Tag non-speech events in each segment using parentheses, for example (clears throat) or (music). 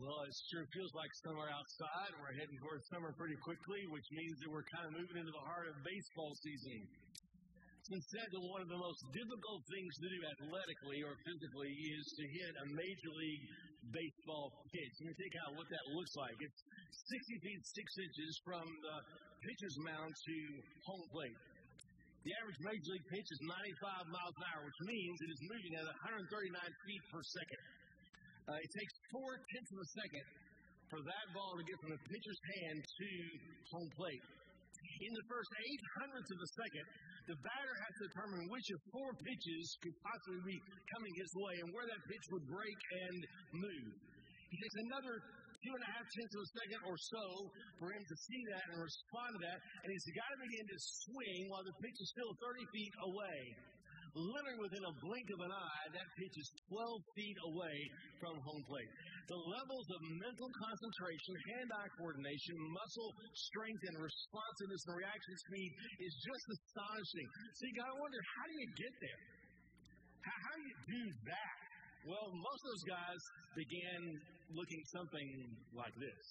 Well, it sure feels like summer outside. We're heading towards summer pretty quickly, which means that we're kind of moving into the heart of baseball season. It's said that one of the most difficult things to do athletically or physically is to hit a major league baseball pitch. Let me take out what that looks like. It's 60 feet 6 inches from the pitcher's mound to home plate. The average major league pitch is 95 miles an hour, which means it is moving at 139 feet per second. Uh, it takes four tenths of a second for that ball to get from the pitcher's hand to home plate. In the first eight hundredths of a second, the batter has to determine which of four pitches could possibly be coming his way and where that pitch would break and move. It takes another two and a half tenths of a second or so for him to see that and respond to that, and he's got to begin to swing while the pitch is still 30 feet away. Literally within a blink of an eye, that pitch is 12 feet away from home plate. The levels of mental concentration, hand-eye coordination, muscle strength, and responsiveness and reaction speed is just astonishing. So you gotta wonder, how do you get there? How, how do you do that? Well, most of those guys began looking something like this.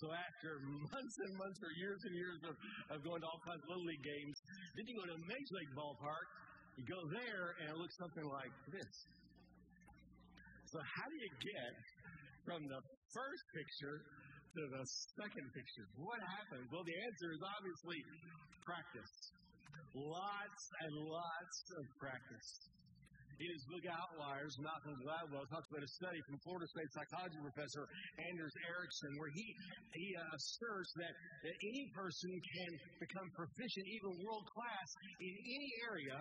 So after (laughs) months and months or years and years of, of going to all kinds of little league games, then you go to a major league ballpark, you go there and it looks something like this. So how do you get from the first picture to the second picture? What happens? Well, the answer is obviously practice. Lots and lots of practice. In his book Outliers, not Malcolm Gladwell talks about a study from Florida State psychology professor Anders Ericsson, where he, he uh, asserts that, that any person can become proficient, even world class, in any area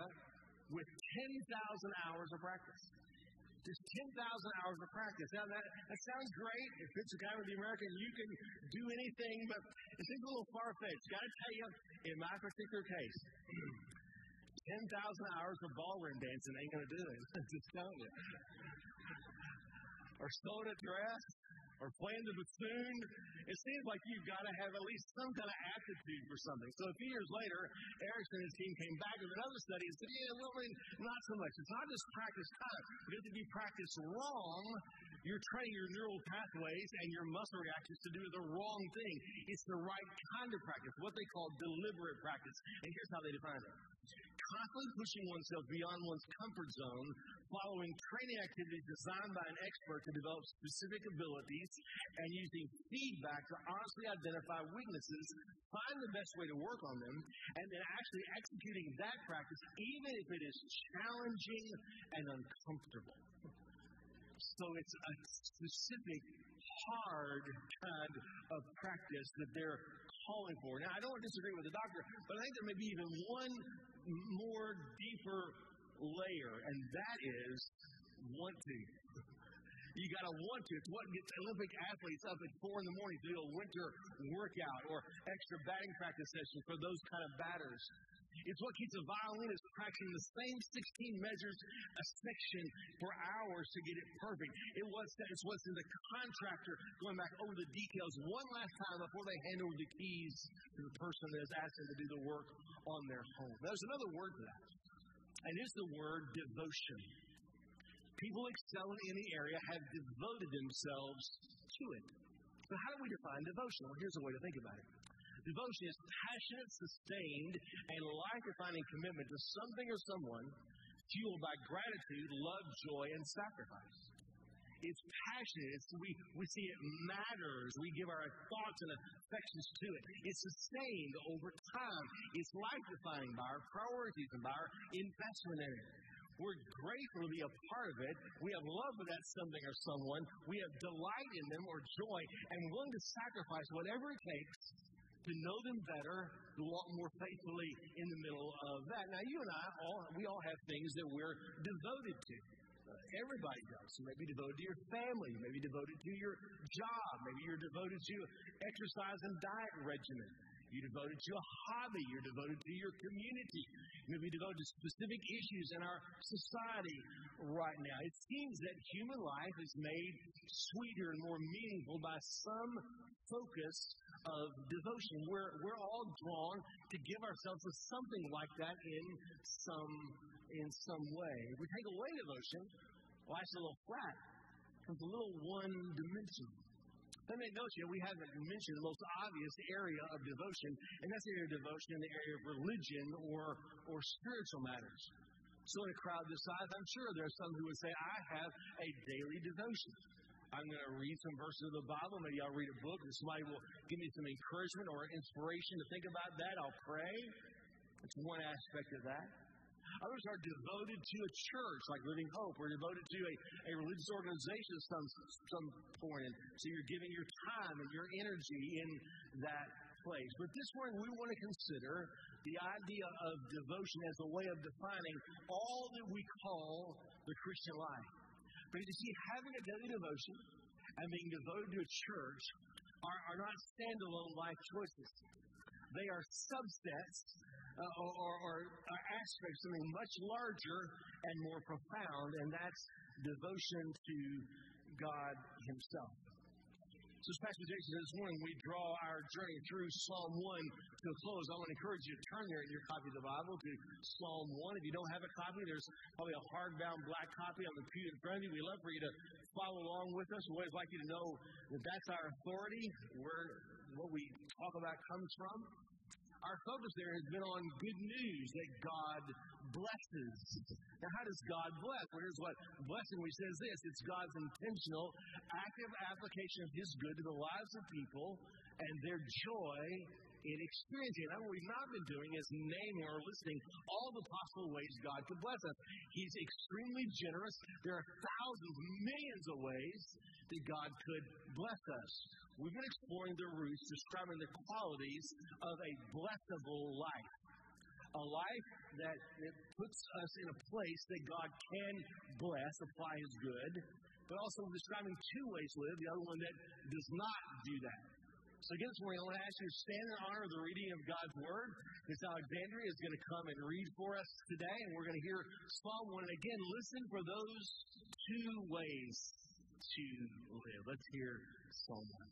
with 10,000 hours of practice. Just 10,000 hours of practice. Now, that, that sounds great. If it's a guy with the American, you can do anything, but it seems a little far fetched. Got to tell you, in my particular case, 10,000 hours of ballroom dancing ain't going to do it. (laughs) Just telling you. Or sewing a dress, or playing the bassoon. It seems like you've got to have at least some kind of aptitude for something. So a few years later, Ericsson and his team came back with another study and said, yeah, well, not so much. It's not just practice time. Because if you practice wrong, you're training your neural pathways and your muscle reactions to do the wrong thing. It's the right kind of practice, what they call deliberate practice. And here's how they define it constantly pushing oneself beyond one's comfort zone, following training activities designed by an expert to develop specific abilities, and using feedback to honestly identify weaknesses, find the best way to work on them, and then actually executing that practice, even if it is challenging and uncomfortable. So it's a specific, hard kind of practice that they're calling for. Now, I don't disagree with the doctor, but I think there may be even one more deeper layer, and that is want to. You got to want to. It's what gets Olympic athletes up at four in the morning to do a winter workout or extra batting practice session for those kind of batters. It's what keeps a violinist practicing the same 16 measures a section for hours to get it perfect. It was, it's what's in the contractor going back over the details one last time before they hand over the keys to the person that asked them to do the work on their home. There's another word for that, and it's the word devotion. People excelling in the area have devoted themselves to it. So, how do we define devotion? Well, here's a way to think about it. Devotion is passionate, sustained, and life defining commitment to something or someone fueled by gratitude, love, joy, and sacrifice. It's passionate. It's, we, we see it matters. We give our thoughts and affections to it. It's sustained over time. It's life defining by our priorities and by our investment in it. We're grateful to be a part of it. We have love for that something or someone. We have delight in them or joy and willing to sacrifice whatever it takes to know them better, to walk more faithfully in the middle of that. Now, you and I, all, we all have things that we're devoted to. Uh, everybody does. You may be devoted to your family. You may be devoted to your job. Maybe you're devoted to exercise and diet regimen. You're devoted to a hobby. You're devoted to your community. You may be devoted to specific issues in our society right now. It seems that human life is made sweeter and more meaningful by some focus of devotion. We're, we're all drawn to give ourselves to something like that in some, in some way. If we take away devotion, life's a little flat. becomes a little one dimensional. Let me note you, we haven't mentioned the most obvious area of devotion, and that's the area of devotion in the area of religion or, or spiritual matters. So, in a crowd this size, I'm sure there are some who would say, I have a daily devotion. I'm going to read some verses of the Bible. Maybe I'll read a book and somebody will give me some encouragement or inspiration to think about that. I'll pray. It's one aspect of that. Others are devoted to a church like Living Hope or devoted to a, a religious organization at some, some point. So you're giving your time and your energy in that place. But this morning we want to consider the idea of devotion as a way of defining all that we call the Christian life. Because you see, having a daily devotion and being devoted to a church are, are not standalone life choices. They are subsets uh, or, or, or aspects of something much larger and more profound, and that's devotion to God Himself. So, as Pastor Jason said this morning, we draw our journey through Psalm 1 to a close. I want to encourage you to turn there in your copy of the Bible to Psalm 1. If you don't have a copy, there's probably a hardbound black copy on the pew in front of you. We'd love for you to follow along with us. We always like you to know that that's our authority, where what we talk about comes from. Our focus there has been on good news that God blesses. Now, how does God bless? Well, here's what blessing we says this it's God's intentional, active application of His good to the lives of people and their joy in experiencing. And what we've not been doing is naming or listing all the possible ways God could bless us. He's extremely generous. There are thousands, millions of ways that God could bless us. We've been exploring the roots, describing the qualities of a blessable life. A life that puts us in a place that God can bless, apply His good, but also describing two ways to live, the other one that does not do that. So again this morning, I want to ask you to stand in honor of the reading of God's Word. Miss Alexandria is going to come and read for us today, and we're going to hear Psalm 1. And again, listen for those two ways to live. Let's hear Psalm 1.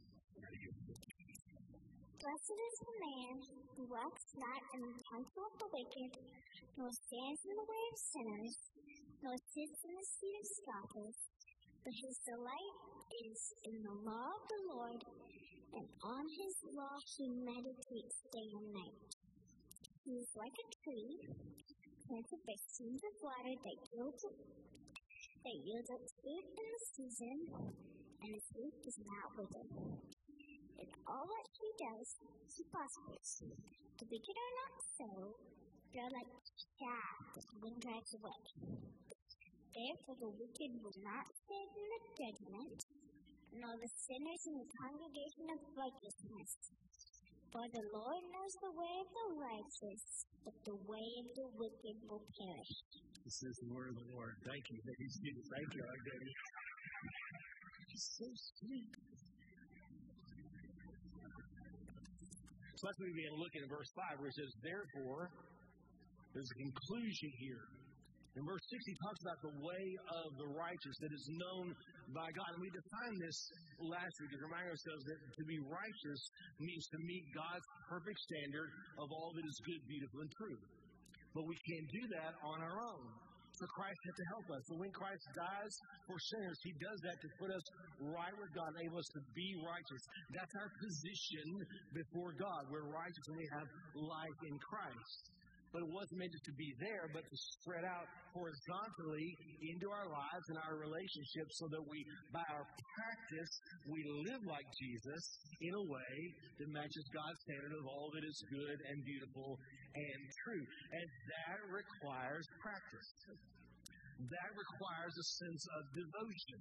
Blessed is the man who walks not in the counsel of the wicked, nor stands in the way of sinners, nor sits in the seat of scoffers. But his delight is in the law of the Lord, and on his law he meditates day and night. He is like a tree planted by streams of water that yields that yields its fruit in the season, and its leaf does not wither. In all that he does, he prospers. The wicked are not so; they are like chaff that the wind drives away. Therefore, the wicked will not sit in the judgment, nor the sinners in the congregation of righteousness. For the Lord knows the way of the righteous, but the way of the wicked will perish. This is the word of the Lord. Thank you. Thank you, Thank you, Isaiah. So sweet. So that's what we begin looking at verse 5, where it says, Therefore, there's a conclusion here. In verse 6, he talks about the way of the righteous that is known by God. And we defined this last week to remind ourselves that to be righteous means to meet God's perfect standard of all that is good, beautiful, and true. But we can't do that on our own. So Christ had to help us. So when Christ dies for sinners, he does that to put us right with God, enable us to be righteous. That's our position before God. We're righteous and we have life in Christ but it wasn't meant to be there, but to spread out horizontally into our lives and our relationships so that we, by our practice, we live like Jesus in a way that matches God's standard of all that is good and beautiful and true. And that requires practice. That requires a sense of devotion.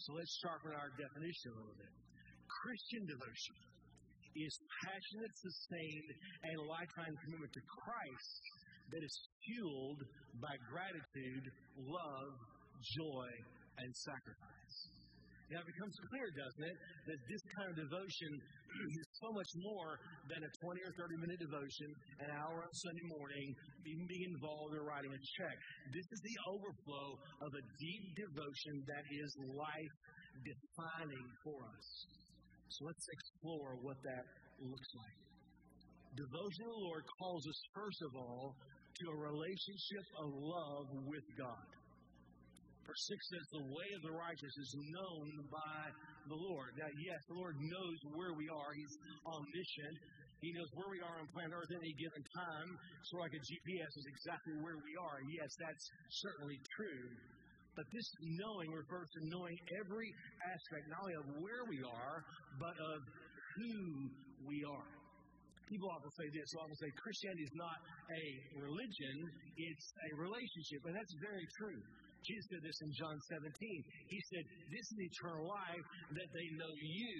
So let's sharpen our definition a little bit. Christian devotion is passionate, sustained, and lifetime commitment to Christ that is fueled by gratitude, love, joy, and sacrifice. Now it becomes clear, doesn't it, that this kind of devotion (clears throat) is so much more than a 20 or 30 minute devotion, an hour on Sunday morning, even being involved or writing a check. This is the overflow of a deep devotion that is life defining for us. So let's explore what that looks like. Devotion to the Lord calls us, first of all, to a relationship of love with God. Verse 6 says, The way of the righteous is known by the Lord. Now, yes, the Lord knows where we are. He's omniscient. He knows where we are on planet Earth at any given time. So, like a GPS is exactly where we are. Yes, that's certainly true. But this knowing refers to knowing every aspect, not only of where we are, but of who we are. People often say this, so often say Christianity is not a religion, it's a relationship. And that's very true. Jesus said this in John 17. He said, This is eternal life, that they know you,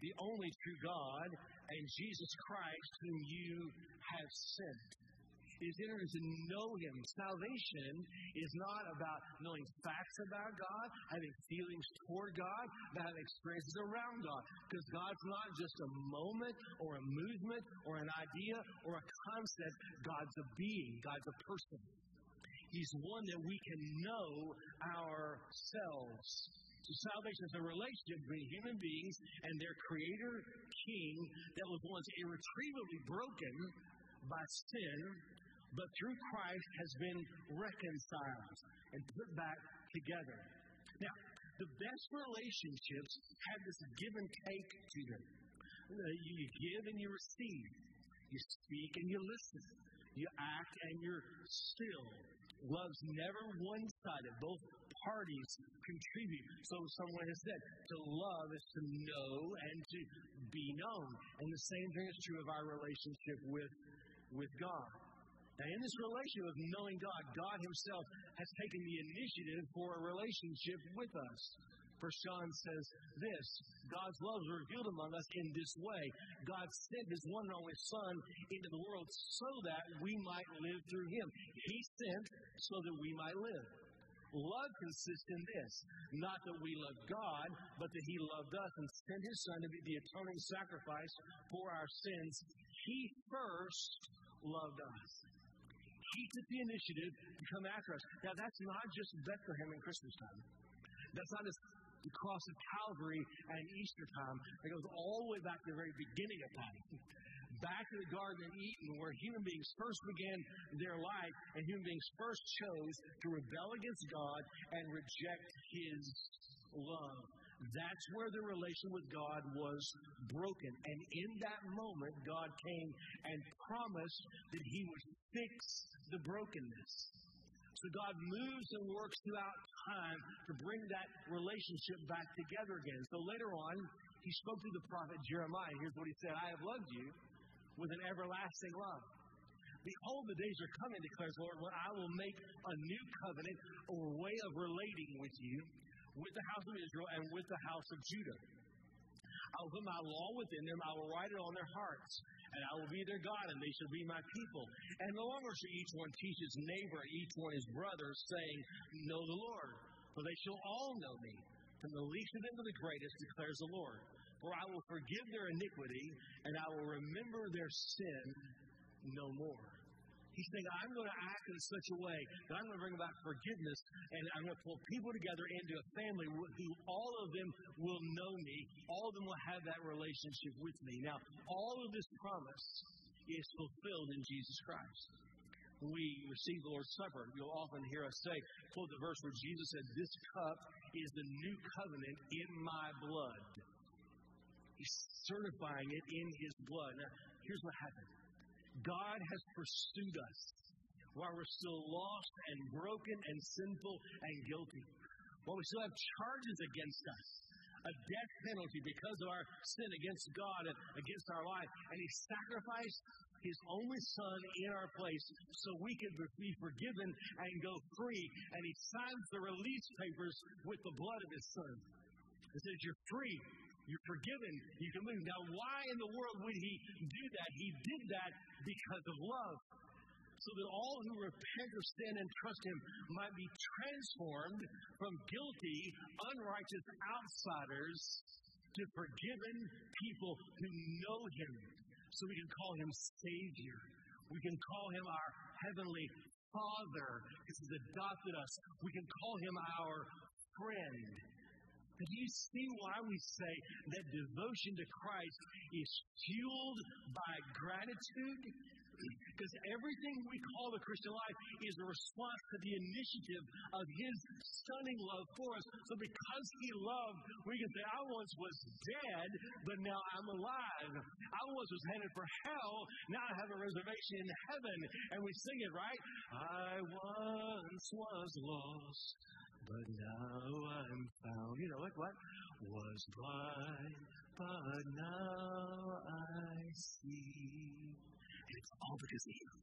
the only true God, and Jesus Christ, whom you have sent. Is entering to know Him. Salvation is not about knowing facts about God, having feelings toward God, but having experiences around God. Because God's not just a moment or a movement or an idea or a concept. God's a being. God's a person. He's one that we can know ourselves. So salvation is a relationship between human beings and their creator king that was once irretrievably broken by sin, but through Christ has been reconciled and put back together. Now, the best relationships have this give and take to them. You give and you receive. You speak and you listen. You act and you're still. Love's never one sided. Both parties contribute. So someone has said, to love is to know and to be known. And the same thing is true of our relationship with, with God. Now, in this relationship of knowing God, God Himself has taken the initiative for a relationship with us. First John says this God's love is revealed among us in this way. God sent his one and only Son into the world so that we might live through him. He sent so that we might live. Love consists in this not that we love God, but that He loved us and sent His Son to be the atoning sacrifice for our sins. He first loved us. He took the initiative to come after us. Now, that's not just Bethlehem and Christmas time. That's not just the cross of Calvary and Easter time. It goes all the way back to the very beginning of time. Back to the Garden of Eden, where human beings first began their life, and human beings first chose to rebel against God and reject His love. That's where the relation with God was broken. And in that moment, God came and promised that He would fix the brokenness. So God moves and works throughout time to bring that relationship back together again. So later on, he spoke to the prophet Jeremiah. Here's what he said I have loved you with an everlasting love. Behold, the days are coming, declares the Lord, when I will make a new covenant or way of relating with you, with the house of Israel and with the house of Judah. I will put my law within them, I will write it on their hearts, and I will be their God, and they shall be my people. And no longer shall each one teach his neighbor, each one his brother, saying, Know the Lord, for they shall all know me, from the least of them to the greatest, declares the Lord. For I will forgive their iniquity, and I will remember their sin no more. He's saying, I'm going to act in such a way that I'm going to bring about forgiveness and I'm going to pull people together into a family who all of them will know me. All of them will have that relationship with me. Now, all of this promise is fulfilled in Jesus Christ. When we receive the Lord's Supper, you'll often hear us say, quote the verse where Jesus said, This cup is the new covenant in my blood. He's certifying it in his blood. Now, here's what happened God has pursued us while we're still lost and broken and sinful and guilty. While we still have charges against us, a death penalty because of our sin against God and against our life. And He sacrificed His only Son in our place so we could be forgiven and go free. And He signs the release papers with the blood of His Son. It says, You're free. You're forgiven. You can move. Now, why in the world would he do that? He did that because of love. So that all who repent of sin and trust him might be transformed from guilty, unrighteous outsiders to forgiven people who know him. So we can call him Savior. We can call him our Heavenly Father because he's adopted us. We can call him our friend. Do you see why we say that devotion to Christ is fueled by gratitude Because everything we call the Christian life is a response to the initiative of His stunning love for us. So because He loved, we can say, I once was dead, but now I'm alive. I once was headed for hell, now I have a reservation in heaven. And we sing it, right? I once was lost, but now I'm found. You know, what? what? Was blind, but now I see. It's all because of Him.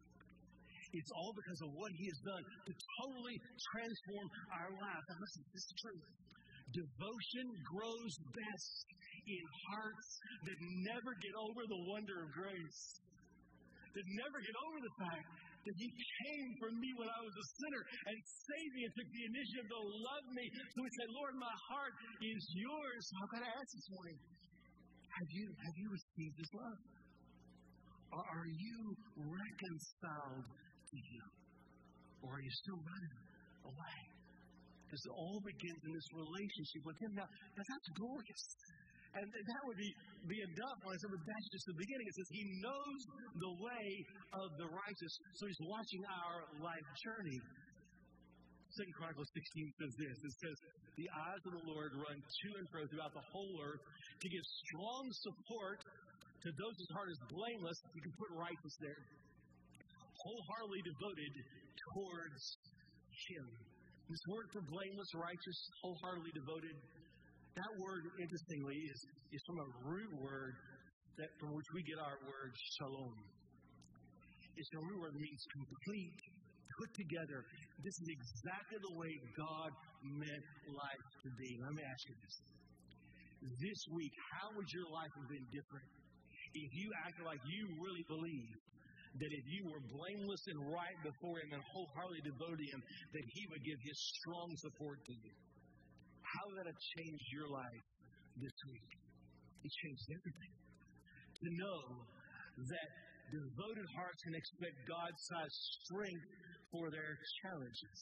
It's all because of what He has done to totally transform our lives. Now, listen, this is true. Devotion grows best in hearts that never get over the wonder of grace, that never get over the fact that He came for me when I was a sinner and saved me and took the initiative to love me. So we say, Lord, my heart is yours. How can to ask this morning? Have you, have you received His love? Or are you reconciled to Him? Or are you still running away? Because it all begins in this relationship with Him. Now, that's glorious. And that would be, be enough I said, but that's just the beginning. It says He knows the way of the righteous, so He's watching our life journey. Second Chronicles 16 says this. It says, The eyes of the Lord run to and fro throughout the whole earth to give strong support to those whose heart is blameless, you can put righteous there. Wholeheartedly devoted towards Him. This word for blameless, righteous, wholeheartedly devoted, that word, interestingly, is, is from a root word that from which we get our word shalom. It's a root word that means complete, put together. This is exactly the way God meant life to be. Let me ask you this. This week, how would your life have been different if you acted like you really believe that if you were blameless and right before Him and wholeheartedly devoted to Him, that He would give His strong support to you. How that have changed your life this week? It changed everything. To know that devoted hearts can expect God sized strength for their challenges.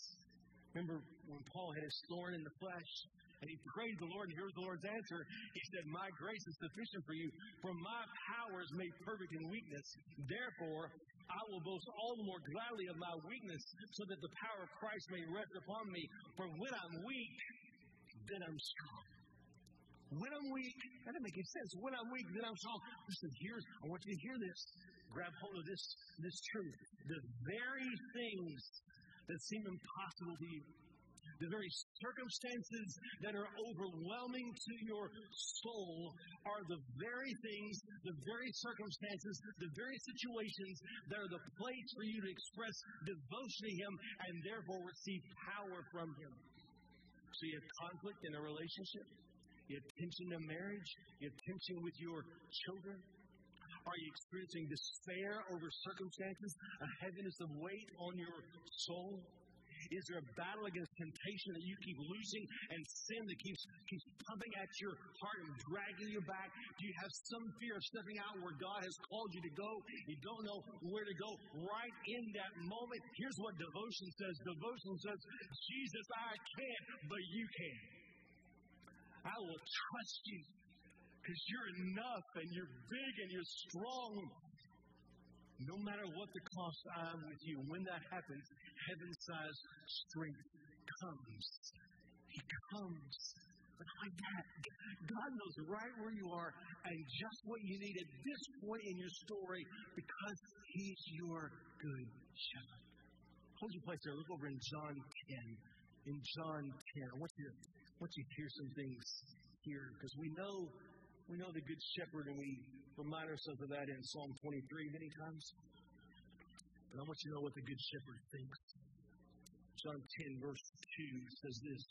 Remember when Paul had his thorn in the flesh? And he prayed the Lord, and here's the Lord's answer. He said, My grace is sufficient for you, for my power is made perfect in weakness. Therefore, I will boast all the more gladly of my weakness, so that the power of Christ may rest upon me. For when I'm weak, then I'm strong. When I'm weak, that doesn't make any sense. When I'm weak, then I'm strong. Listen, here's, I want you to hear this. Grab hold of this, this truth. The very things that seem impossible to you, the very circumstances that are overwhelming to your soul are the very things, the very circumstances, the very situations that are the place for you to express devotion to Him and therefore receive power from Him. So you have conflict in a relationship, you have tension in a marriage, you have tension with your children. Are you experiencing despair over circumstances, a heaviness of weight on your soul? Is there a battle against temptation that you keep losing and sin that keeps, keeps pumping at your heart and dragging you back? Do you have some fear of stepping out where God has called you to go? You don't know where to go. Right in that moment, here's what devotion says devotion says, Jesus, I can't, but you can. I will trust you because you're enough and you're big and you're strong. No matter what the cost, I'm with you. When that happens, heaven sized strength comes. He comes. Like that, God knows right where you are and just what you need at this point in your story because He's your good shepherd. Hold your place there. Look over in John 10. In John 10, I want you to, I want you to hear some things here because we know we know the good shepherd and we remind ourselves of that in Psalm 23 many times. But I want you to know what the good shepherd thinks. John 10, verse 2 says this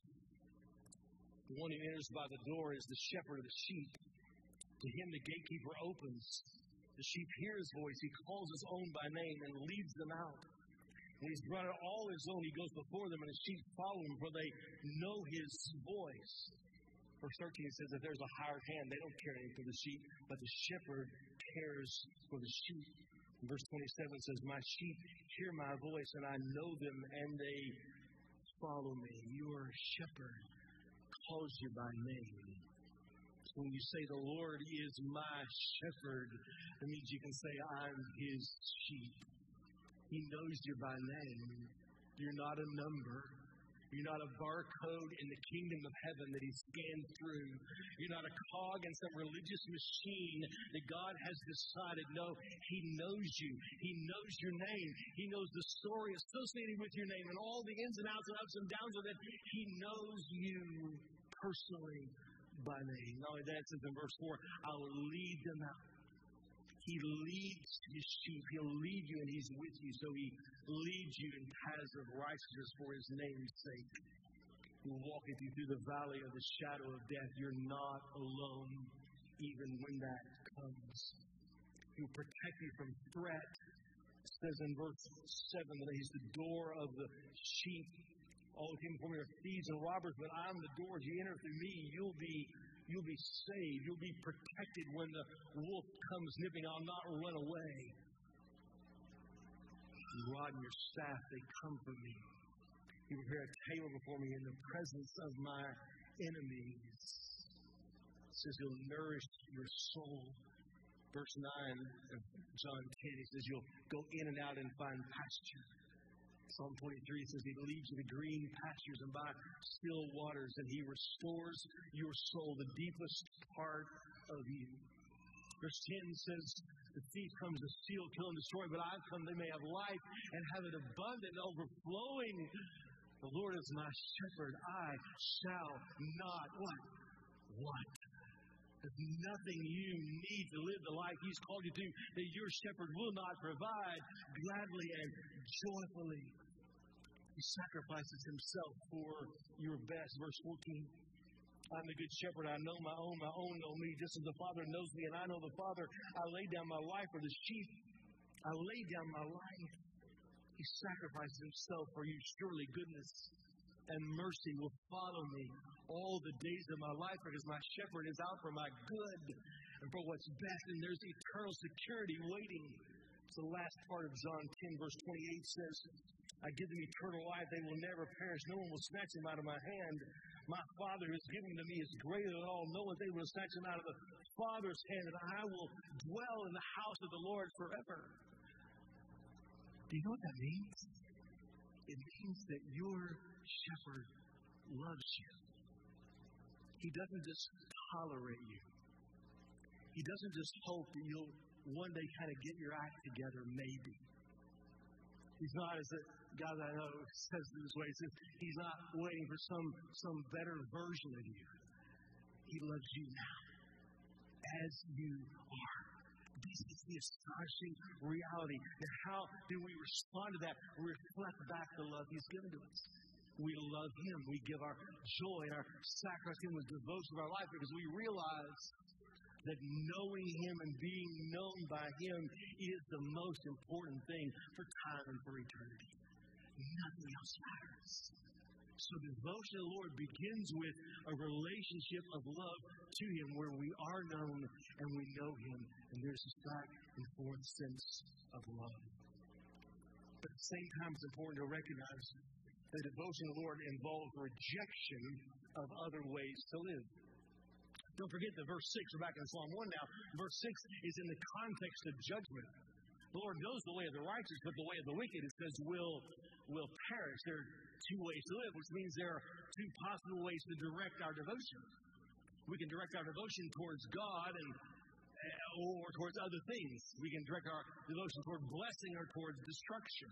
The one who enters by the door is the shepherd of the sheep. To him the gatekeeper opens. The sheep hear his voice. He calls his own by name and leads them out. When he's brought out all his own, he goes before them, and the sheep follow him, for they know his voice. Verse 13 it says that there's a hired hand. They don't care anything for the sheep, but the shepherd cares for the sheep. Verse 27 says, My sheep hear my voice, and I know them, and they follow me. Your shepherd calls you by name. So When you say the Lord is my shepherd, that means you can say, I'm his sheep. He knows you by name. You're not a number. You're not a barcode in the kingdom of heaven that he scanned through. You're not a cog in some religious machine that God has decided. No, he knows you. He knows your name. He knows the story associated with your name and all the ins and outs and ups and downs of it. He knows you personally by name. Not only that, it says in verse 4, I will lead them out. He leads his sheep. He'll lead you and he's with you. So he leads you in paths of righteousness for his name's sake. He'll walk with you through the valley of the shadow of death. You're not alone, even when that comes. He'll protect you from threat. It says in verse 7 that he's the door of the sheep. All came before me thieves and robbers, but I'm the door. As you enter through me, you'll be you'll be saved. You'll be protected when the wolf comes nipping. I'll not run away. Your rod and your staff, they comfort me. You prepare a table before me in the presence of my enemies. It says you'll nourish your soul. Verse 9 of John 10, he says you'll go in and out and find pasture. Psalm 23 says he leads you to green pastures and by still waters, and he restores your soul, the deepest part of you. Verse 10 says, The thief comes to steal, kill, and destroy, but I've come they may have life and have it abundant, overflowing. The Lord is my shepherd. I shall not what? Want. There's nothing you need to live the life He's called you to that your shepherd will not provide gladly and joyfully. He sacrifices Himself for your best. Verse 14. I'm the good shepherd. I know my own. My own know me. Just as the Father knows me and I know the Father, I lay down my life for the sheep. I lay down my life. He sacrificed himself for you. Surely goodness and mercy will follow me all the days of my life because my shepherd is out for my good and for what's best. And there's eternal security waiting. So the last part of John 10, verse 28 says, I give them eternal life. They will never perish. No one will snatch them out of my hand. My Father has given to me is greater than all. No one's able to snatch them out of the Father's hand. And I will dwell in the house of the Lord forever. Do you know what that means? It means that your shepherd loves you. He doesn't just tolerate you. He doesn't just hope that you'll one day kind of get your act together, maybe. He's not, as a guy that I know says it this way, he says, he's not waiting for some, some better version of you. He loves you now, as you are. This is the astonishing reality. And how do we respond to that? Reflect back the love He's given to us. We love Him. We give our joy and our sacrifice Him with devotion of our life because we realize that knowing Him and being known by Him is the most important thing for time and for eternity. Nothing else matters. So devotion to the Lord begins with a relationship of love to Him where we are known and we know Him, and there's this back and forth sense of love. But at the same time, it's important to recognize that devotion to the Lord involves rejection of other ways to live. Don't forget that verse 6, we're back in Psalm 1 now. Verse 6 is in the context of judgment. The Lord knows the way of the righteous, but the way of the wicked, it says, will, will perish. There are two ways to live, which means there are two possible ways to direct our devotion. We can direct our devotion towards God and eh, or towards other things. We can direct our devotion toward blessing or towards destruction.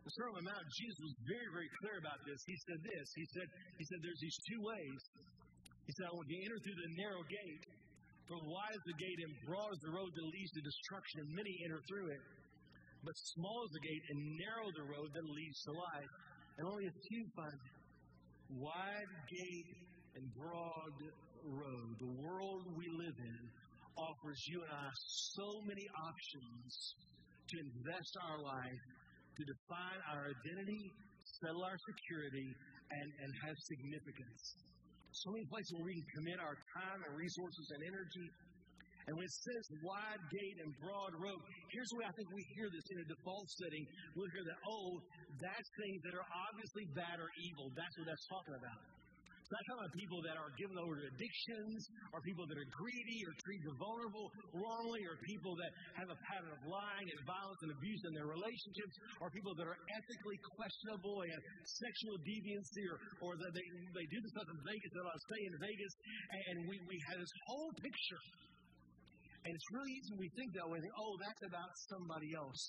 The Sermon on the Mount, Jesus was very, very clear about this. He said this. He said, he said there's these two ways. He said, I want you to enter through the narrow gate. For wide is the gate and broad is the road that leads to destruction, and many enter through it. But small is the gate and narrow the road that leads to life, and only a few find it. Wide gate and broad road. The world we live in offers you and I so many options to invest our life, to define our identity, settle our security, and, and have significance so many places where we can commit our time and resources and energy. And when it says wide gate and broad road, here's the way I think we hear this in a default setting. We'll hear that, oh, that's things that are obviously bad or evil. That's what that's talking about. I'm talking about people that are given over to addictions, or people that are greedy, or treat the vulnerable wrongly, or people that have a pattern of lying and violence and abuse in their relationships, or people that are ethically questionable and sexual deviancy, or, or that they, they do the stuff in Vegas that I stay in Vegas, and we, we have this whole picture. And it's really easy when we think that way, oh, that's about somebody else.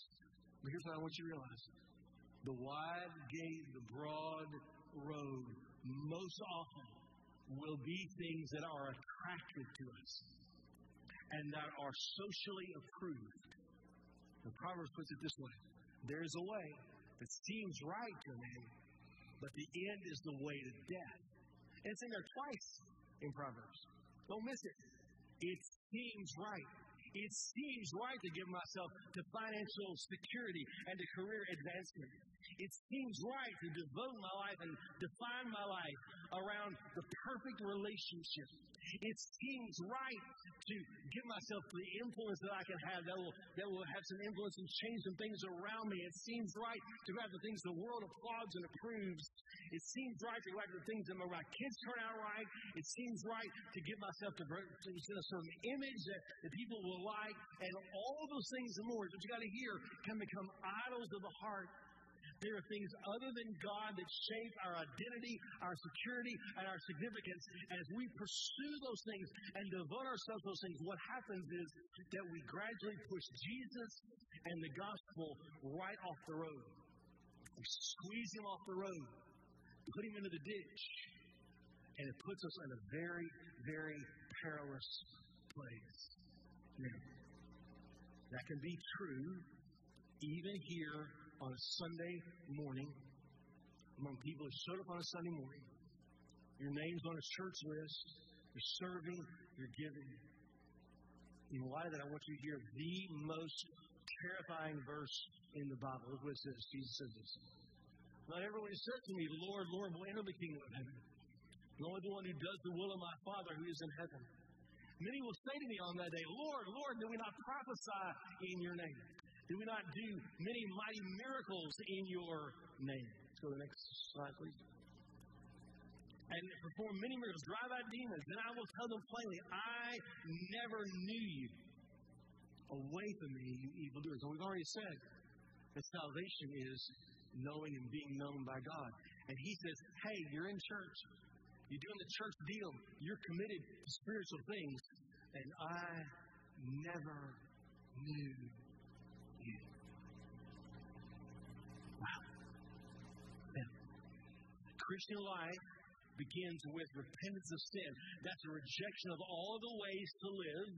But here's what I want you to realize the wide gate, the broad road, most often will be things that are attractive to us and that are socially approved. The Proverbs puts it this way there's a way that seems right to me, but the end is the way to death. And it's in there twice in Proverbs. Don't miss it. It seems right. It seems right to give myself to financial security and to career advancement. It seems right to devote my life and define my life around the perfect relationship. It seems right to give myself the influence that I can have that will, that will have some influence and change some things around me. It seems right to have the things the world applauds and approves. It seems right to have the things that my kids turn out right. It seems right to give myself to, to a certain image that, that people will like. And all those things and more that you got to hear can become idols of the heart there are things other than God that shape our identity, our security, and our significance. As we pursue those things and devote ourselves to those things, what happens is that we gradually push Jesus and the gospel right off the road. We squeeze him off the road, put him into the ditch, and it puts us in a very, very perilous place. Now, that can be true even here on a Sunday morning among people who showed up on a Sunday morning. Your name's on a church list. You're serving. You're giving. In light of that, I want you to hear the most terrifying verse in the Bible. Look what it says. Jesus says this. Not everyone who says to me, Lord, Lord, will enter the kingdom of heaven. But only the one who does the will of my Father who is in heaven. Many will say to me on that day, Lord, Lord, did we not prophesy in your name? Did we not do many mighty miracles in your name? Let's go to the next slide, please. And perform many miracles, drive out demons. Then I will tell them plainly, I never knew you. Away from me, you evildoers. And we've already said that salvation is knowing and being known by God. And He says, hey, you're in church. You're doing the church deal. You're committed to spiritual things. And I never knew Christian life begins with repentance of sin. That's a rejection of all the ways to live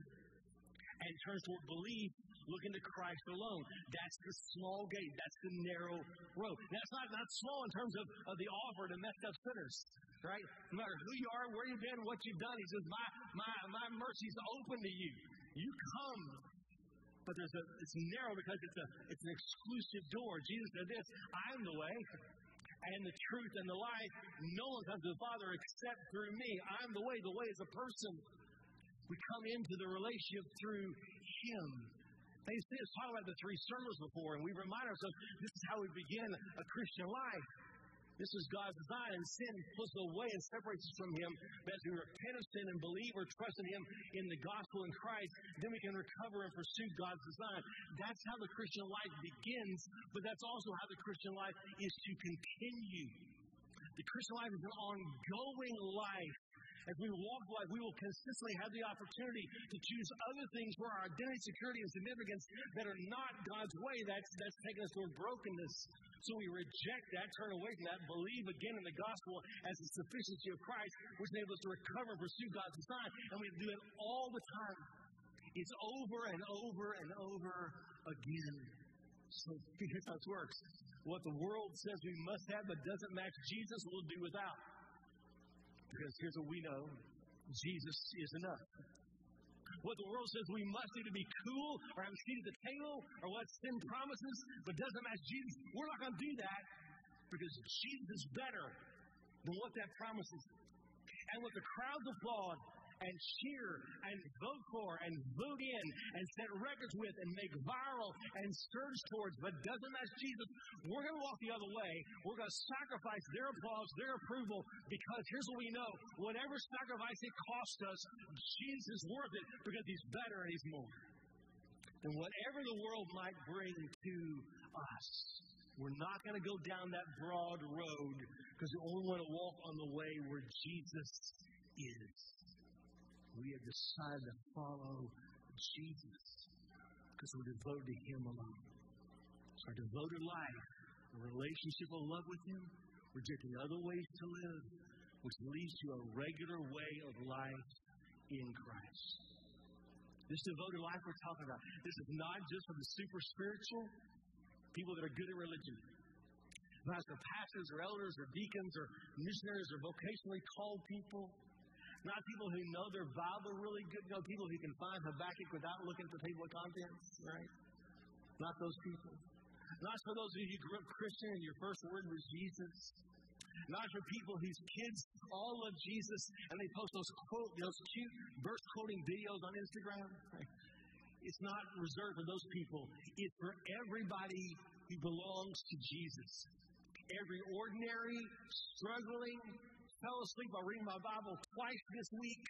and turns toward belief, looking to Christ alone. That's the small gate. That's the narrow road. That's not, not small in terms of, of the offer to messed up sinners, right? No matter who you are, where you've been, what you've done, he says, my, my, my mercy is open to you. You come but there's a, it's narrow because it's, a, it's an exclusive door. Jesus said this I am the way and the truth and the life. No one comes to the Father except through me. I'm the way. The way is a person. We come into the relationship through Him. They see us talk about the three sermons before, and we remind ourselves this is how we begin a Christian life. This is God's design, and sin pulls us away and separates us from Him. But as we repent of sin and believe or trust in Him in the gospel in Christ, then we can recover and pursue God's design. That's how the Christian life begins, but that's also how the Christian life is to continue. The Christian life is an ongoing life as we walk life, we will consistently have the opportunity to choose other things for our identity, security, and significance that are not God's way. That's, that's taking us toward brokenness. So we reject that, turn away from that, believe again in the gospel as the sufficiency of Christ, which enables us to recover and pursue God's design. And we do it all the time. It's over and over and over again. So (laughs) here's how it works. What the world says we must have but doesn't match Jesus, we'll do without. Because here's what we know Jesus is enough. What the world says we must do to be cool or have a seat at the table or what sin promises but doesn't match Jesus, we're not going to do that because Jesus is better than what that promises. And what the crowds applaud and cheer and vote for and vote in and set records with and make viral and surge towards, but doesn't match Jesus, we're going to walk the other way. We're going to sacrifice their applause, their approval, because here's what we know whatever sacrifice it costs us, Jesus is worth it because he's better and he's more. And whatever the world might bring to us, we're not going to go down that broad road because we only want to walk on the way where Jesus is. We have decided to follow Jesus because we're devoted to Him alone. So our devoted life, a relationship of love with Him, rejecting other ways to live, which leads to a regular way of life in Christ. This devoted life we're talking about, this is not just for the super spiritual, people that are good at religion. Not for pastors or elders or deacons or missionaries or vocationally called people. Not people who know their Bible really good, no people who can find Habakkuk without looking for table of contents, right? Not those people. Not for those of you who grew up Christian and your first word was Jesus. Not for people whose kids all love Jesus and they post those quote, those cute verse quoting videos on Instagram. Right? It's not reserved for those people. It's for everybody who belongs to Jesus. Every ordinary, struggling, fell asleep while reading my Bible twice this week,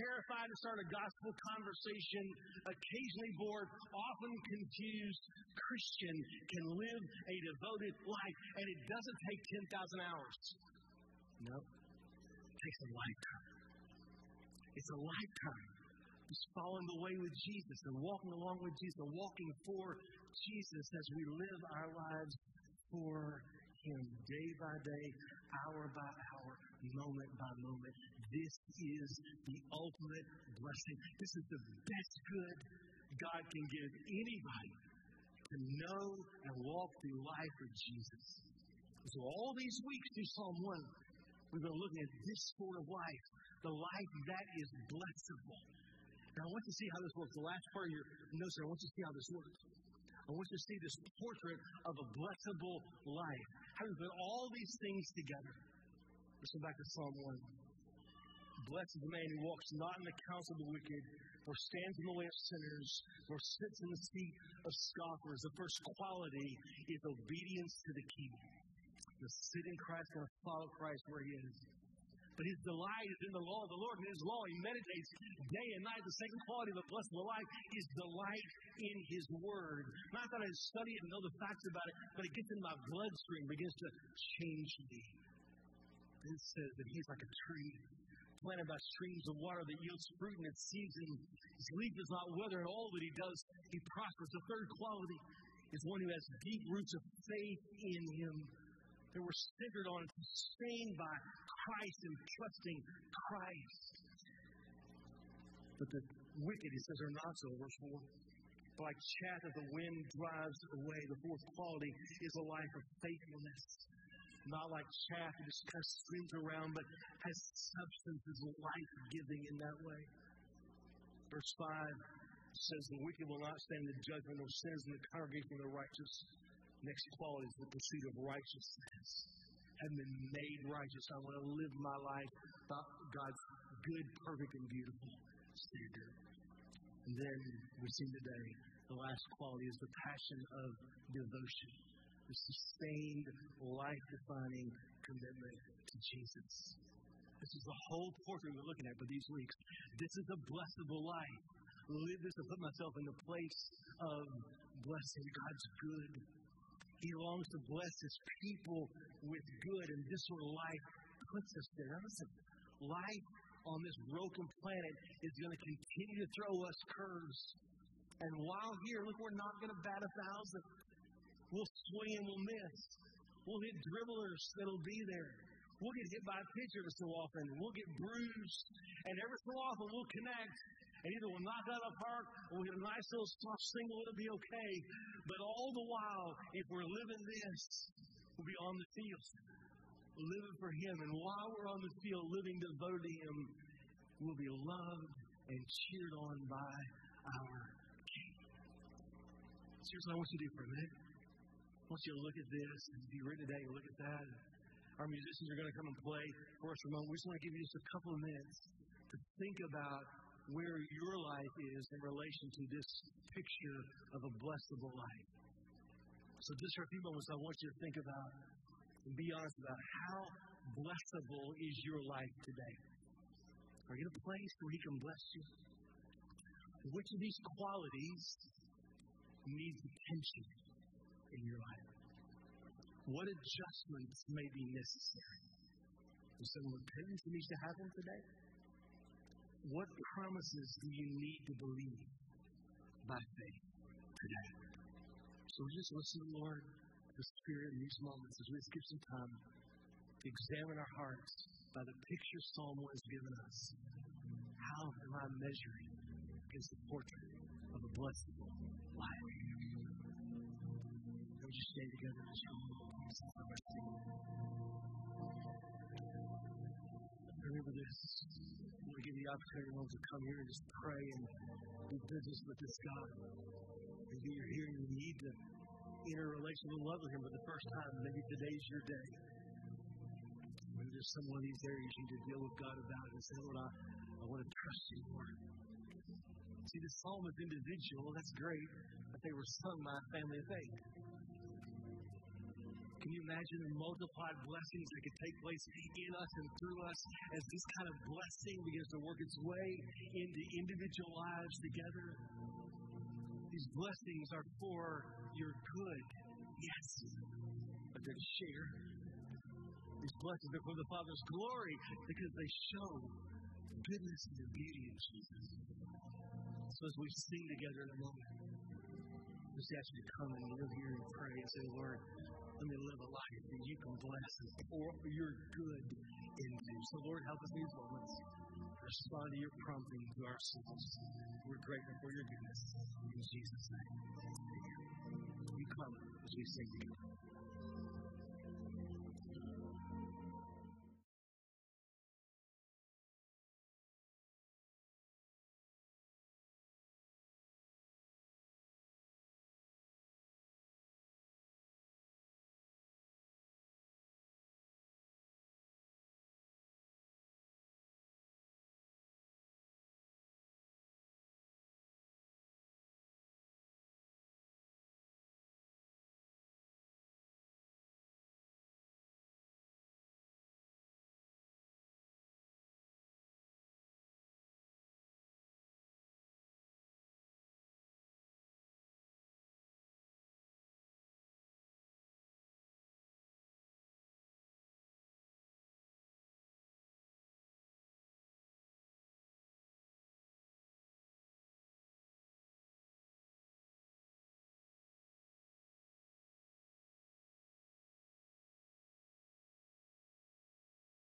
terrified to start a gospel conversation, occasionally bored, often confused Christian can live a devoted life, and it doesn't take 10,000 hours. No, it takes a lifetime. It's a lifetime just following the way with Jesus and walking along with Jesus and walking for Jesus as we live our lives for Him day by day, hour by hour, moment by moment. This is the ultimate blessing. This is the best good God can give anybody to know and walk through life with Jesus. So all these weeks through Psalm 1, we've been looking at this sort of life, the life that is blessable. Now, I want you to see how this works. The last part of your notes I want you to see how this works. I want you to see this portrait of a blessable life. How we put all these things together. Let's go back to Psalm 1. Blessed is the man who walks not in the counsel of the wicked, or stands in the way of sinners, or sits in the seat of scoffers. The first quality is obedience to the king. To sit in Christ and follow Christ where he is. But his delight is in the law of the Lord, and his law he meditates day and night. The second quality of the blessed life is delight in his word. Not that I study it and know the facts about it, but it gets in my bloodstream, begins to change me. It says that he's like a tree planted by streams of water that yields fruit in its season. His leaf does not wither, and all that he does, he prospers. The third quality is one who has deep roots of faith in him that we're centered on, and sustained by Christ and trusting Christ. But the wicked, he says, are not so. Verse 4. Like chaff that the wind drives away. The fourth quality is a life of faithfulness. Not like chaff that just kind of around, but has substance, is life giving in that way. Verse 5 says, The wicked will not stand the judgment, nor sinners in the congregation of the righteous. Next quality is the pursuit of righteousness have been made righteous. I want to live my life by God's good, perfect, and beautiful standard. And then we see today the last quality is the passion of devotion, the sustained, life defining commitment to Jesus. This is the whole portrait we're looking at for these weeks. This is a blessable life. Live this and put myself in the place of blessing. God's good. He longs to bless his people with good, and this sort of life puts us there. Listen, life on this broken planet is going to continue to throw us curves. And while here, look, we're not going to bat a thousand. We'll swing and we'll miss. We'll hit dribblers that'll be there. We'll get hit by a pitcher so often. We'll get bruised. And every so often we'll connect and either we'll knock out of park or we'll get a nice little soft single, it'll be okay. But all the while, if we're living this, we'll be on the field, living for Him. And while we're on the field, living devoted to Him, we'll be loved and cheered on by our King. What I want you to do for a minute. Want you to look at this and be written today, look at that. Our musicians are going to come and play for us for a moment. We just want to give you just a couple of minutes to think about where your life is in relation to this picture of a blessable life. So, just for a few moments, I want you to think about and be honest about how blessable is your life today. Are you in a place where He can bless you? Which of these qualities needs attention in your life? What adjustments may be necessary? Is some repentance that needs to happen today? What promises do you need to believe by faith today? So we just listen to the Lord, the Spirit in these moments as we just give some time to examine our hearts by the picture Psalm 1 has given us. How am I measuring against the portrait of a blessed life? Would you stay together in this room? Remember this. I want to give you the opportunity to come here and just pray and do business with this God. Maybe you're here and you need to enter a relationship love with Him for the first time. Maybe today's your day. Maybe there's some of these areas you need to deal with God about and say, Lord, I, I want to trust you, Lord. See, the psalm is individual. That's great. But they were sung by a family of faith. Can you imagine the multiplied blessings that could take place in us and through us as this kind of blessing begins to work its way into individual lives together? These blessings are for your good, yes, but they're to share. These blessings are for the Father's glory because they show goodness and the beauty of Jesus. So as we sing together in a moment, just ask you to come and live here and pray and say, Lord, me live a life that you can bless and pour your good into. So, Lord, help us in these moments. Respond to your prompting to our souls. We're grateful for your goodness. In Jesus' name. You come as we sing.